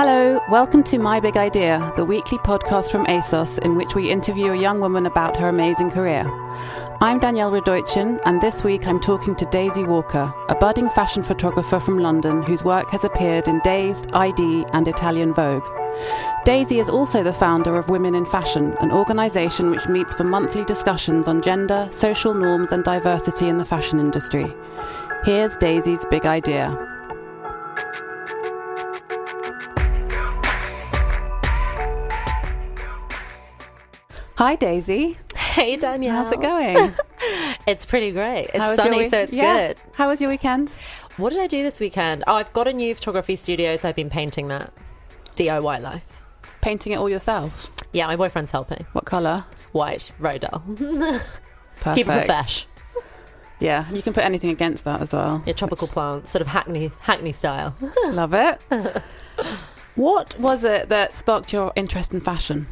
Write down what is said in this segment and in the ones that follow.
Hello, welcome to My Big Idea, the weekly podcast from ASOS in which we interview a young woman about her amazing career. I'm Danielle Radoichin, and this week I'm talking to Daisy Walker, a budding fashion photographer from London whose work has appeared in Dazed, ID, and Italian Vogue. Daisy is also the founder of Women in Fashion, an organisation which meets for monthly discussions on gender, social norms, and diversity in the fashion industry. Here's Daisy's big idea. Hi, Daisy. Hey Danielle, How's it going? It's pretty great. It's How was your sunny, week- so it's Yeah. good. How was your weekend? What did I do this weekend? Oh, I've got a new photography studio, so I've been painting that. DIY life. Painting it all yourself. Yeah, my boyfriend's helping. What colour? White, Rodell. Perfect. Keep it fresh. Yeah, you can put anything against that as well. Yeah, tropical plants, sort of Hackney, Hackney style. Love it. what was it that sparked your interest in fashion?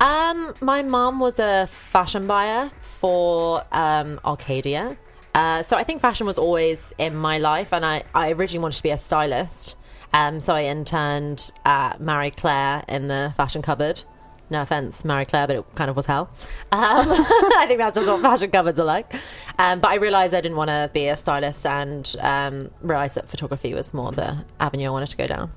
Um, my mom was a fashion buyer for um, Arcadia. Uh, so I think fashion was always in my life, and I, I originally wanted to be a stylist. Um, so I interned at Marie Claire in the fashion cupboard. No offense, Marie Claire, but it kind of was hell. Um, I think that's just what fashion cupboards are like. Um, but I realised I didn't want to be a stylist and um, realised that photography was more the avenue I wanted to go down.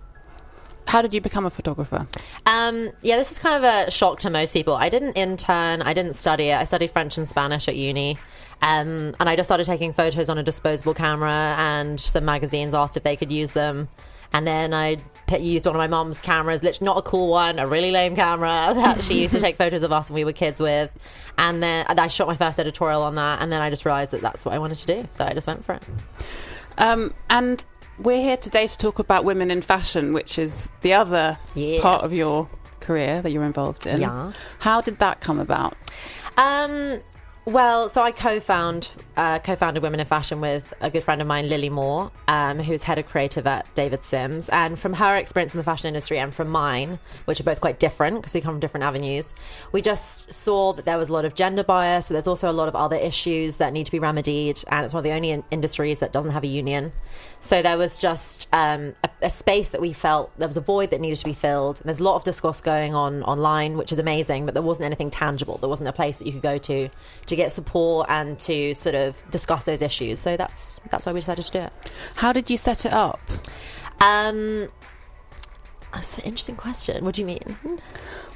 How did you become a photographer? Um, yeah, this is kind of a shock to most people. I didn't intern, I didn't study it. I studied French and Spanish at uni. Um, and I just started taking photos on a disposable camera, and some magazines asked if they could use them. And then I used one of my mom's cameras, literally not a cool one, a really lame camera that she used to take photos of us when we were kids with. And then I shot my first editorial on that, and then I just realized that that's what I wanted to do. So I just went for it. Um, and we're here today to talk about women in fashion, which is the other Yes. part of your career that you're involved in. Yeah. How did that come about? Um, well, so I co-found uh, co-founded Women in Fashion with a good friend of mine, Lily Moore, um, who's head of creative at David Sims. And from her experience in the fashion industry and from mine, which are both quite different because we come from different avenues, we just saw that there was a lot of gender bias, but there's also a lot of other issues that need to be remedied. And it's one of the only in- industries that doesn't have a union. So there was just um, a, a space that we felt there was a void that needed to be filled. There's a lot of discourse going on online, which is amazing, but there wasn't anything tangible. There wasn't a place that you could go to to get support and to sort of discuss those issues. So that's that's why we decided to do it. How did you set it up? Um, that's an interesting question. What do you mean?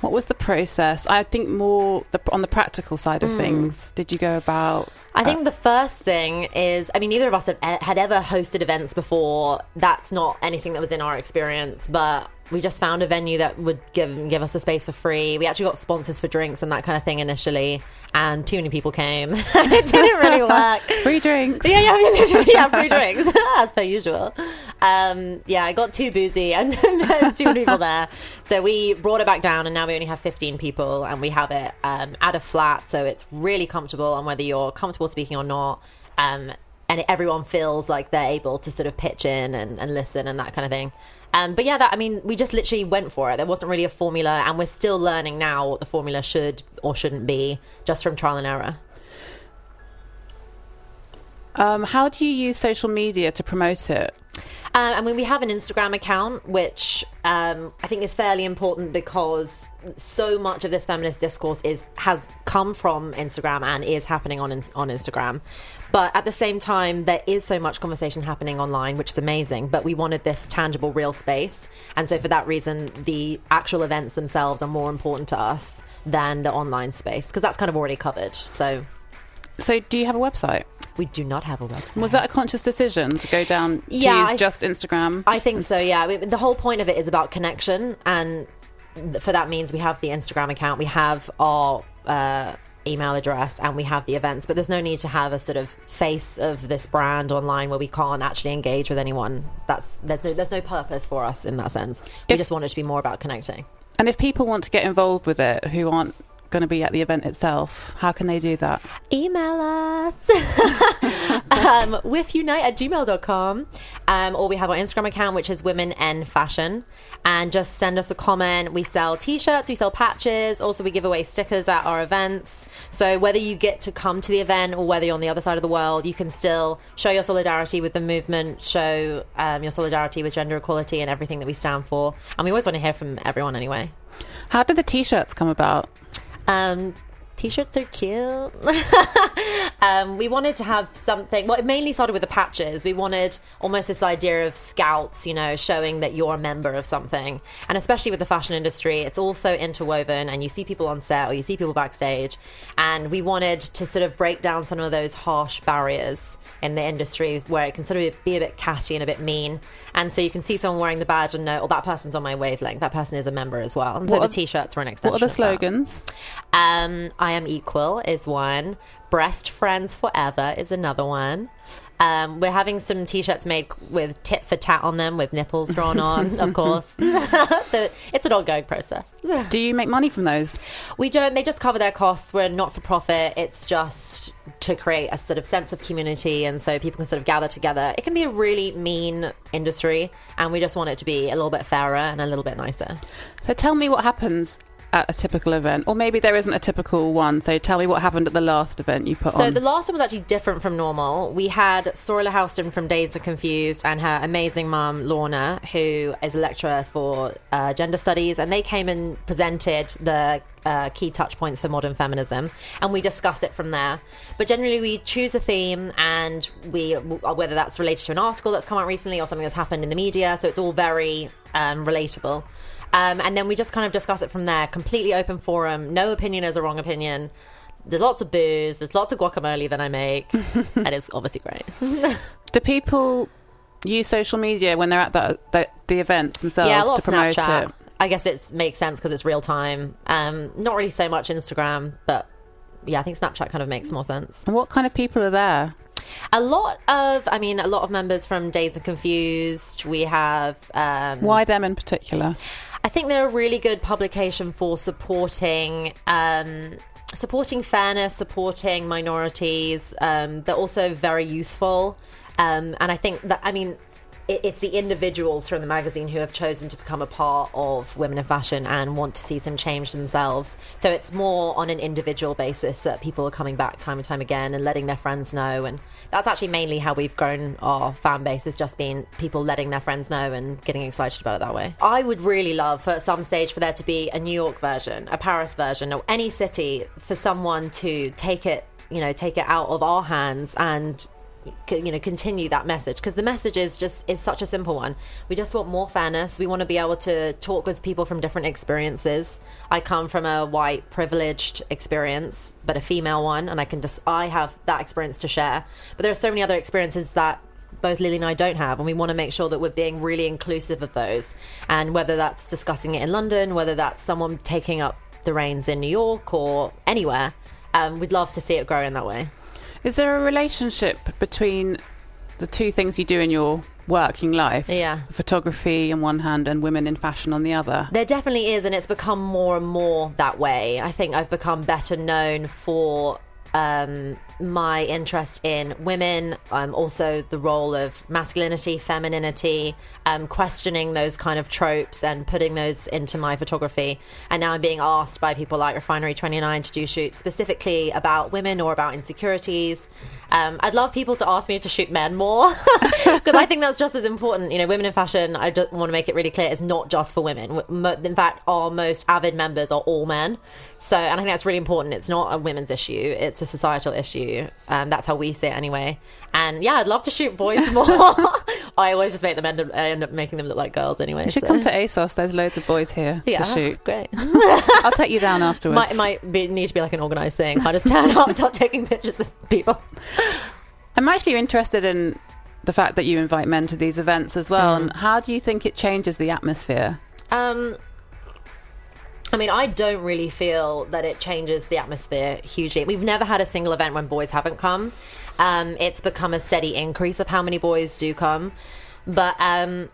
What was the process? I think more the, on the practical side of hmm. things. Did you go about? I think uh, the first thing is, I mean, neither of us had, had ever hosted events before. That's not anything that was in our experience, but we just found a venue that would give give us a space for free. We actually got sponsors for drinks and that kind of thing initially, and too many people came. it didn't really work. Free drinks. Yeah, yeah, yeah, free drinks as per usual. Um, yeah, I got too boozy and too many people there, so we brought it back down, and now we only have fifteen people, and we have it um, at a flat, so it's really comfortable. And whether you're comfortable speaking or not, um, and everyone feels like they're able to sort of pitch in and, and listen and that kind of thing. Um, but yeah, that I mean, we just literally went for it. There wasn't really a formula, and we're still learning now what the formula should or shouldn't be, just from trial and error. Um, how do you use social media to promote it? Um, I mean, we have an Instagram account, which um, I think is fairly important because so much of this feminist discourse is has come from Instagram and is happening on on Instagram. But at the same time, there is so much conversation happening online, which is amazing. But we wanted this tangible, real space, and so for that reason, the actual events themselves are more important to us than the online space because that's kind of already covered. So So, do you have a website? We do not have a website. Was that a conscious decision to go down to Yeah, use I- just Instagram? I think so. Yeah, I mean, the whole point of it is about connection, and for that means we have the Instagram account, we have our uh, email address and we have the events, but there's no need to have a sort of face of this brand online where we can't actually engage with anyone. That's there's no there's no purpose for us in that sense. We If- just want it to be more about connecting. And if people want to get involved with it who aren't going to be at the event itself, how can they do that? email us. Um, withunite at gmail.com um, or we have our instagram account which is women n fashion. And just send us a comment. We sell t-shirts we sell patches. Also we give away stickers at our events. So whether you get to come to the event or whether you're on the other side of the world you can still show your solidarity with the movement show um, your solidarity with gender equality and everything that we stand for. And we always want to hear from everyone anyway. How did the t-shirts come about? Um, t-shirts are cute. um, we wanted to have something. Well, it mainly started with the patches. We wanted almost this idea of scouts, you know, showing that you're a member of something. And especially with the fashion industry, it's also interwoven, and you see people on set or you see people backstage. And we wanted to sort of break down some of those harsh barriers in the industry where it can sort of be a bit catty and a bit mean. And so you can see someone wearing the badge and know, oh, that person's on my wavelength. That person is a member as well. And so What the t-shirts were an extension. What are the slogans? Um, I am equal is one. Breast friends forever is another one. Um, we're having some t-shirts made with tit for tat on them with nipples drawn on, of course. so it's an ongoing process. Do you make money from those? We don't. They just cover their costs. We're not for profit. It's just to create a sort of sense of community, and so people can sort of gather together. It can be a really mean industry, and we just want it to be a little bit fairer and a little bit nicer. So tell me what happens at a typical event, or maybe there isn't a typical one. So tell me what happened at the last event you put So on. the last one was actually different from normal. We had Sorla Houston from Dazed and Confused and her amazing mum Lorna, who is a lecturer for uh, gender studies, and they came and presented the uh, key touch points for modern feminism, and we discuss it from there. But generally, we choose a theme, and we whether that's related to an article that's come out recently or something that's happened in the media. So it's all very um, relatable. Um, and then we just kind of discuss it from there. Completely open forum. No opinion is a wrong opinion. There's lots of booze. There's lots of guacamole that I make, and it's obviously great. Do people use social media when they're at the the, the events themselves yeah, a lot to promote Snapchat. it? I guess it makes sense because it's real time. Um, not really so much Instagram, but yeah, I think Snapchat kind of makes more sense. And what kind of people are there? A lot of, I mean, a lot of members from Dazed and Confused. We have um, Why them in particular? I think they're a really good publication for supporting um, supporting fairness, supporting minorities. Um, they're also very youthful, um, and I think that I mean. It- It's the individuals from the magazine who have chosen to become a part of Women in Fashion and want to see some change themselves. So it's more on an individual basis that people are coming back time and time again and letting their friends know. And that's actually mainly how we've grown our fan base, has just been people letting their friends know and getting excited about it that way. I would really love for at some stage for there to be a New York version, a Paris version, or any city for someone to take it, you know, take it out of our hands and you know continue that message. Because the message is just is such a simple one. We just want more fairness. We want to be able to talk with people from different experiences. I come from a white privileged experience but a female one and i can just i have that experience to share. But there are so many other experiences that both Lily and I don't have, and we want to make sure that we're being really inclusive of those. And whether that's discussing it in London, whether that's someone taking up the reins in New York or anywhere, um, we'd love to see it grow in that way. Is there a relationship between the two things you do in your working life? Yeah. Photography on one hand and women in fashion on the other. There definitely is, and it's become more and more that way. I think I've become better known for um, my interest in women, um, also the role of masculinity, femininity, um, questioning those kind of tropes and putting those into my photography. And now I'm being asked by people like Refinery 29 to do shoots specifically about women or about insecurities. Um, I'd love people to ask me to shoot men more because I think that's just as important. You know, women in fashion, I just want to make it really clear, it's not just for women. In fact, our most avid members are all men. So, and I think that's really important. It's not a women's issue, it's a societal issue. Um, that's how we see it anyway. And yeah, I'd love to shoot boys more. I always just make them end up, I end up making them look like girls anyway. You should so- come to ASOS. There's loads of boys here yeah, to shoot. Great. I'll take you down afterwards. might might be, need to be like an organized thing. I just turn up and start taking pictures of people. I'm actually interested in the fact that you invite men to these events as well. Mm. And how do you think it changes the atmosphere? Um, I mean, I don't really feel that it changes the atmosphere hugely. We've never had a single event when boys haven't come. Um, it's become a steady increase of how many boys do come, but um,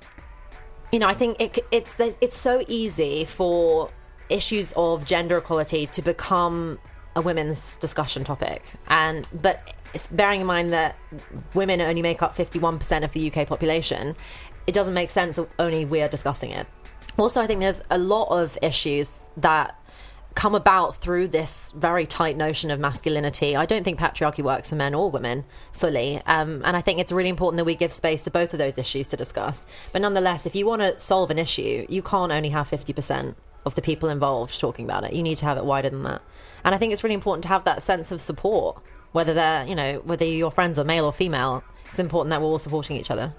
you know, I think it, it's it's so easy for issues of gender equality to become a women's discussion topic, and but bearing in mind that women only make up fifty one percent of the UK population, it doesn't make sense only we're discussing it. Also, I think there's a lot of issues that come about through this very tight notion of masculinity. I don't think patriarchy works for men or women fully. Um, and I think it's really important that we give space to both of those issues to discuss. But nonetheless, if you want to solve an issue, you can't only have 50% of the people involved talking about it. You need to have it wider than that. And I think it's really important to have that sense of support, whether they're, you know, whether your friends are male or female. It's important that we're all supporting each other.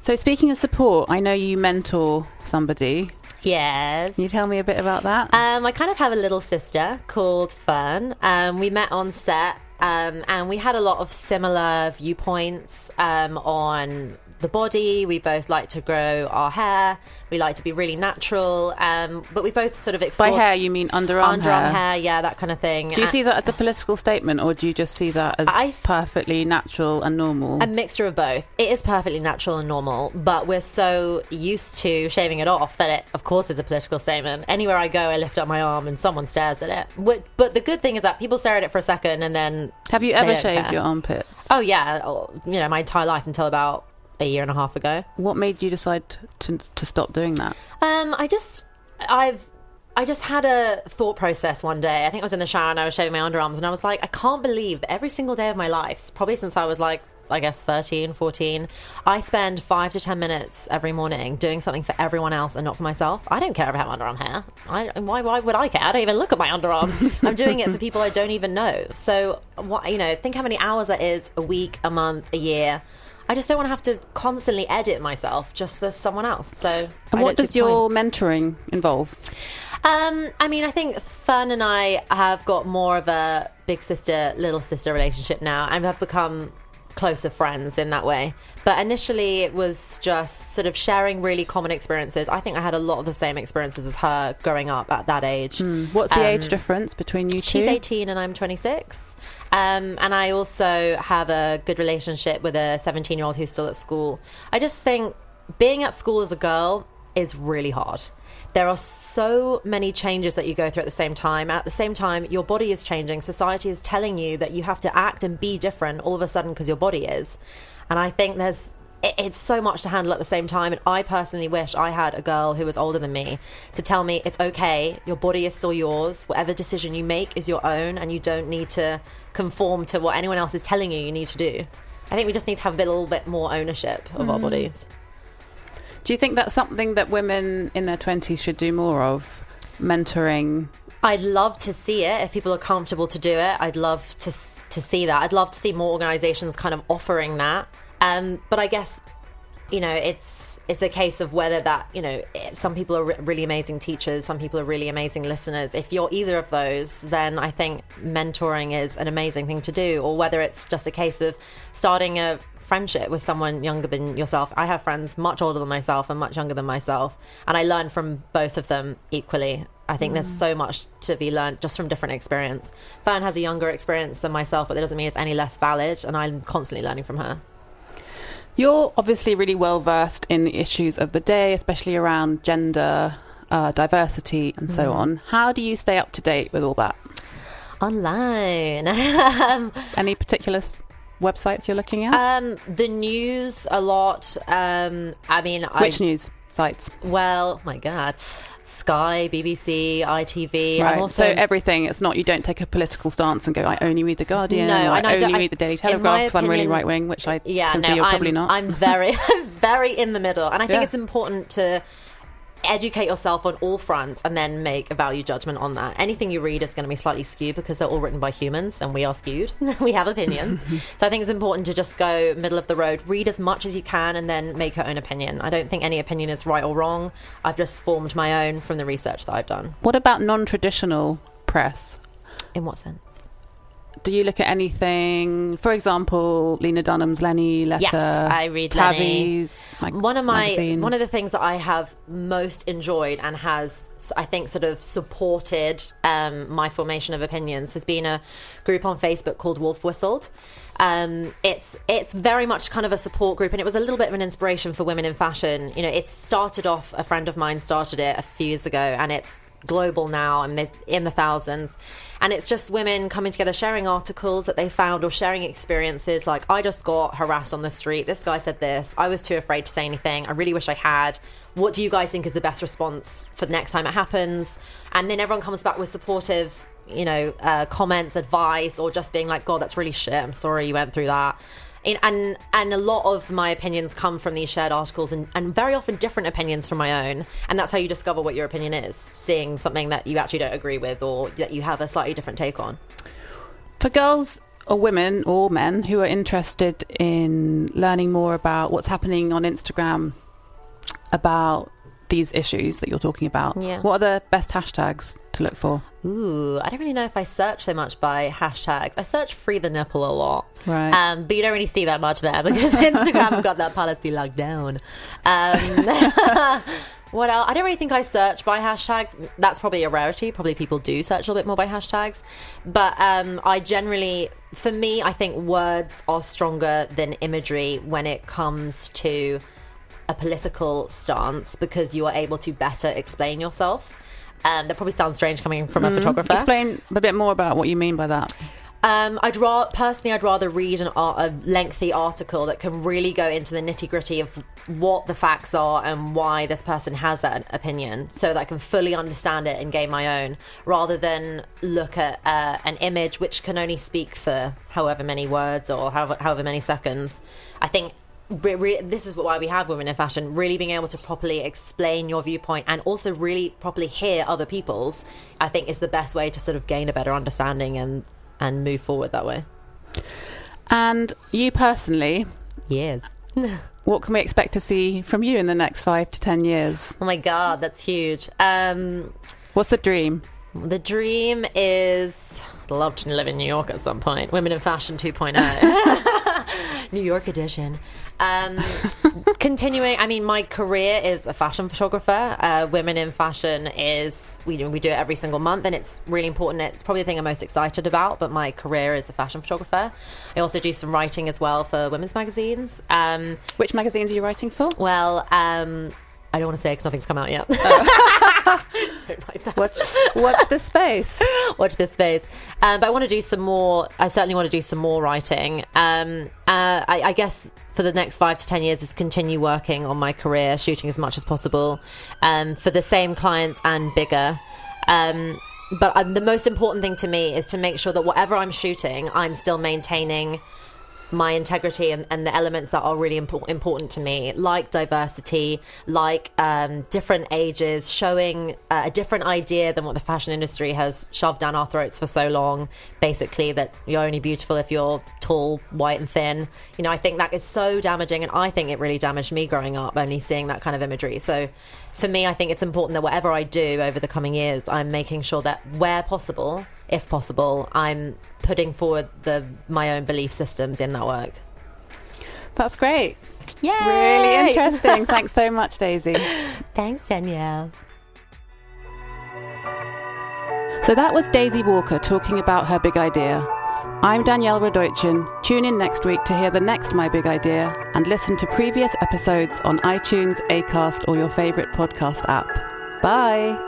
So, speaking of support, I know you mentor somebody Yes. Can you tell me a bit about that? Um, I kind of have a little sister called Fern. Um, we met on set um, and we had a lot of similar viewpoints um, on the body. We both like to grow our hair. We like to be really natural. Um, but we both sort of. By hair, you mean underarm, underarm hair? hair? Yeah, that kind of thing. Do you see that as a political statement, or do you just see that as I, perfectly natural and normal? A mixture of both. It is perfectly natural and normal, but we're so used to shaving it off that it, of course, is a political statement. Anywhere I go, I lift up my arm and someone stares at it. But the good thing is that people stare at it for a second and then. Have you ever shaved care. your armpits? Oh yeah, you know my entire life until about a year and a half ago. What made you decide to to stop doing that? Um, I just I've I just had a thought process one day. I think I was in the shower and I was shaving my underarms and I was like, I can't believe that every single day of my life, probably since I was like I guess 13, 14, I spend five to 10 minutes every morning doing something for everyone else and not for myself. I don't care if I have underarm hair. I, why, why would I care? I don't even look at my underarms. I'm doing it for people I don't even know. So, what, you know, think how many hours that is a week, a month, a year. I just don't want to have to constantly edit myself just for someone else. So, and what does your mentoring involve? Um, I mean, I think Fern and I have got more of a big sister, little sister relationship now, and have become closer friends in that way. But initially, it was just sort of sharing really common experiences. I think I had a lot of the same experiences as her growing up at that age. Mm. What's the um, age difference between you two? She's 18 and I'm 26. Um, and I also have a good relationship with a 17 year old who's still at school. I just think being at school as a girl is really hard. There are so many changes that you go through at the same time. At the same time, your body is changing. Society is telling you that you have to act and be different all of a sudden because your body is. And I think there's it's so much to handle at the same time. And I personally wish I had a girl who was older than me to tell me it's okay, your body is still yours. Whatever decision you make is your own, and you don't need to conform to what anyone else is telling you you need to do. I think we just need to have a little bit more ownership of mm. our bodies. Do you think that's something that women in their 20s should do more of? Mentoring? I'd love to see it if people are comfortable to do it. I'd love to to see that. I'd love to see more organizations kind of offering that. Um, but I guess you know it's it's a case of whether that you know some people are really amazing teachers, some people are really amazing listeners. If you're either of those, then I think mentoring is an amazing thing to do. Or whether it's just a case of starting a friendship with someone younger than yourself. I have friends much older than myself and much younger than myself, and I learn from both of them equally. I think mm. there's so much to be learned just from different experience. Fern has a younger experience than myself, but that doesn't mean it's any less valid, and I'm constantly learning from her. You're obviously really well versed in the issues of the day, especially around gender, uh, diversity, and so mm. on. How do you stay up to date with all that? Online. Any particular websites you're looking at? Um, the news a lot. Um, I mean, which I, news sites? Well, my God, Sky, BBC, ITV. Right. Also, so everything. It's not you don't take a political stance and go. I only read the Guardian. No, I, I only read the Daily Telegraph because I'm really right wing, which I yeah, no, you're I'm, probably not. I'm very, very in the middle, and I think yeah. it's important to educate yourself on all fronts and then make a value judgment on that. Anything you read is going to be slightly skewed because they're all written by humans and we are skewed. we have opinions. so I think it's important to just go middle of the road, read as much as you can and then make your own opinion. I don't think any opinion is right or wrong. I've just formed my own from the research that I've done. What about non traditional press? In what sense? Do you look at anything? For example, Lena Dunham's Lenny letter. Yes, I read Lenny. Tabby's, like, one of my magazine. one of the things that I have most enjoyed and has I think sort of supported um, my formation of opinions has been a group on Facebook called Wolf Whistled. Um, it's it's very much kind of a support group, and it was a little bit of an inspiration for women in fashion. You know, it started off. A friend of mine started it a few years ago, and it's global now, and they're in the thousands. And it's just women coming together, sharing articles that they found or sharing experiences. Like, I just got harassed on the street. This guy said this. I was too afraid to say anything. I really wish I had. What do you guys think is the best response for the next time it happens? And then everyone comes back with supportive, you know, uh, comments, advice, or just being like, God, that's really shit. I'm sorry you went through that. And, and a lot of my opinions come from these shared articles and, and very often different opinions from my own. And that's how you discover what your opinion is seeing something that you actually don't agree with or that you have a slightly different take on. For girls or women or men who are interested in learning more about what's happening on Instagram about these issues that you're talking about, Yeah. what are the best hashtags to look for? Ooh, I don't really know if I search so much by hashtags. I search free the nipple a lot. Right. Um, but you don't really see that much there because Instagram have got that policy locked down. Um, what else? I don't really think I search by hashtags. That's probably a rarity. Probably people do search a little bit more by hashtags. But um, I generally, for me, I think words are stronger than imagery when it comes to a political stance because you are able to better explain yourself. Um, that probably sounds strange coming from a photographer. Explain a bit more about what you mean by that. Um, I'd rather personally, I'd rather read an art, a lengthy article that can really go into the nitty gritty of what the facts are and why this person has that opinion, so that I can fully understand it and gain my own, rather than look at uh, an image which can only speak for however many words or however, however many seconds. I think. Re- re- this is why we have women in fashion really being able to properly explain your viewpoint and also really properly hear other people's i think is the best way to sort of gain a better understanding and and move forward that way And you personally, Yes. what can we expect to see from you in the next five to ten years? Oh my god, that's huge. Um, What's the dream? the dream is I'd love to live in New York at some point. Women in Fashion 2.0. New York edition. Um, continuing, I mean, my career is a fashion photographer. Uh, Women in Fashion is we do, we do it every single month, and it's really important. It's probably the thing I'm most excited about. But my career is a fashion photographer. I also do some writing as well for women's magazines. Um, Which magazines are you writing for? well, um, I don't want to say because nothing's come out yet. That. Watch, watch the space. Watch this space. Um, but I want to do some more. I certainly want to do some more writing. Um, uh, I, I guess for the next five to ten years is continue working on my career, shooting as much as possible um, for the same clients and bigger. Um, but um, the most important thing to me is to make sure that whatever I'm shooting, I'm still maintaining my integrity and, and the elements that are really impo- important to me, like diversity, like um, different ages, showing uh, a different idea than what the fashion industry has shoved down our throats for so long. Basically, that you're only beautiful if you're tall, white, and thin. You know, I think that is so damaging, and I think it really damaged me growing up, only seeing that kind of imagery. So, for me, I think it's important that whatever I do over the coming years, I'm making sure that where possible, if possible, I'm putting forward the my own belief systems in that work. That's great. Yay! Really interesting. Thanks so much, Daisy. Thanks, Danielle. So that was Daisy Walker talking about her big idea. I'm Danielle Radoichin. Tune in next week to hear the next My Big Idea and listen to previous episodes on iTunes, Acast, or your favorite podcast app. Bye.